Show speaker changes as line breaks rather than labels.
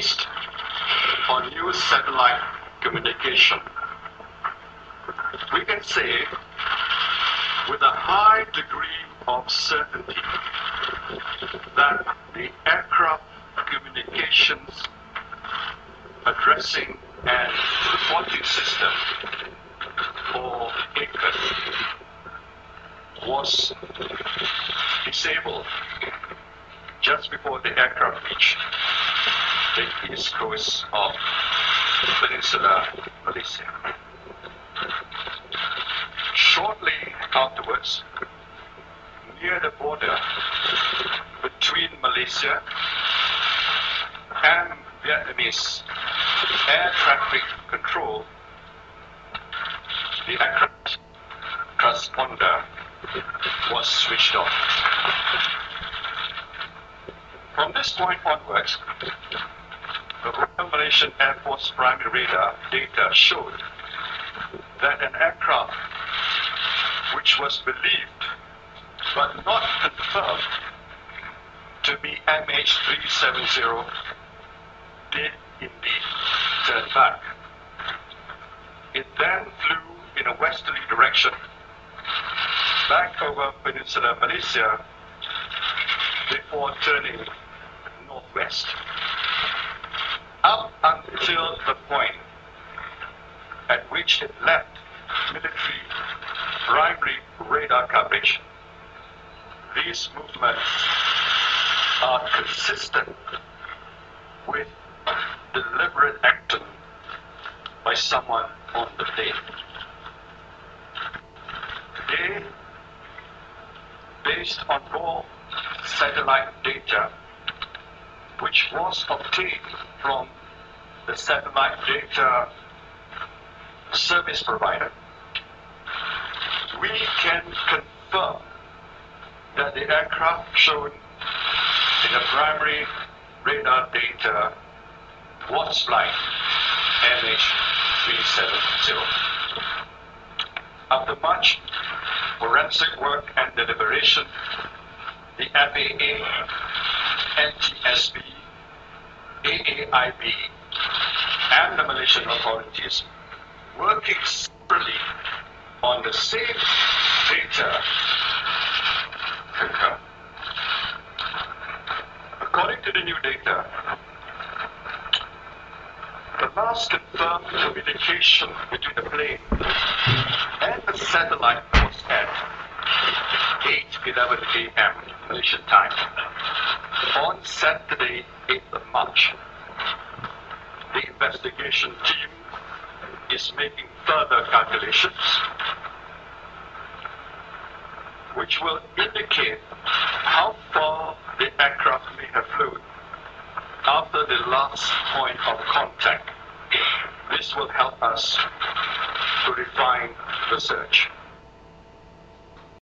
based on new satellite communication. We can say with a high degree of certainty that the aircraft communications addressing and reporting system or ACARS was disabled just before the aircraft reached the coast of Peninsular Malaysia. Shortly afterwards, near the border between Malaysia and Vietnamese air traffic control, the aircraft transponder was switched off. From this point onwards, Malaysian Air Force primary radar data showed that an aircraft which was believed but not confirmed to be MH370 did indeed turn back. It then flew in a westerly direction back over Peninsular Malaysia before turning the point at which it left military primary radar coverage, these movements are consistent with deliberate action by someone on the day. Today, based on raw satellite data, which was obtained from the satellite data uh, service provider, we can confirm that the aircraft shown in the primary radar data was flying MH370. After much forensic work and deliberation, the FAA, NTSB, AAIB, and the Malaysian authorities working separately on the same data. According to the new data, the last confirmed communication between the plane and the satellite was at 8.11 a.m. Malaysian time on Saturday, 8th of March. The investigation team is making further calculations which will indicate how far the aircraft may have flown after the last point of contact. This will help us to refine the search.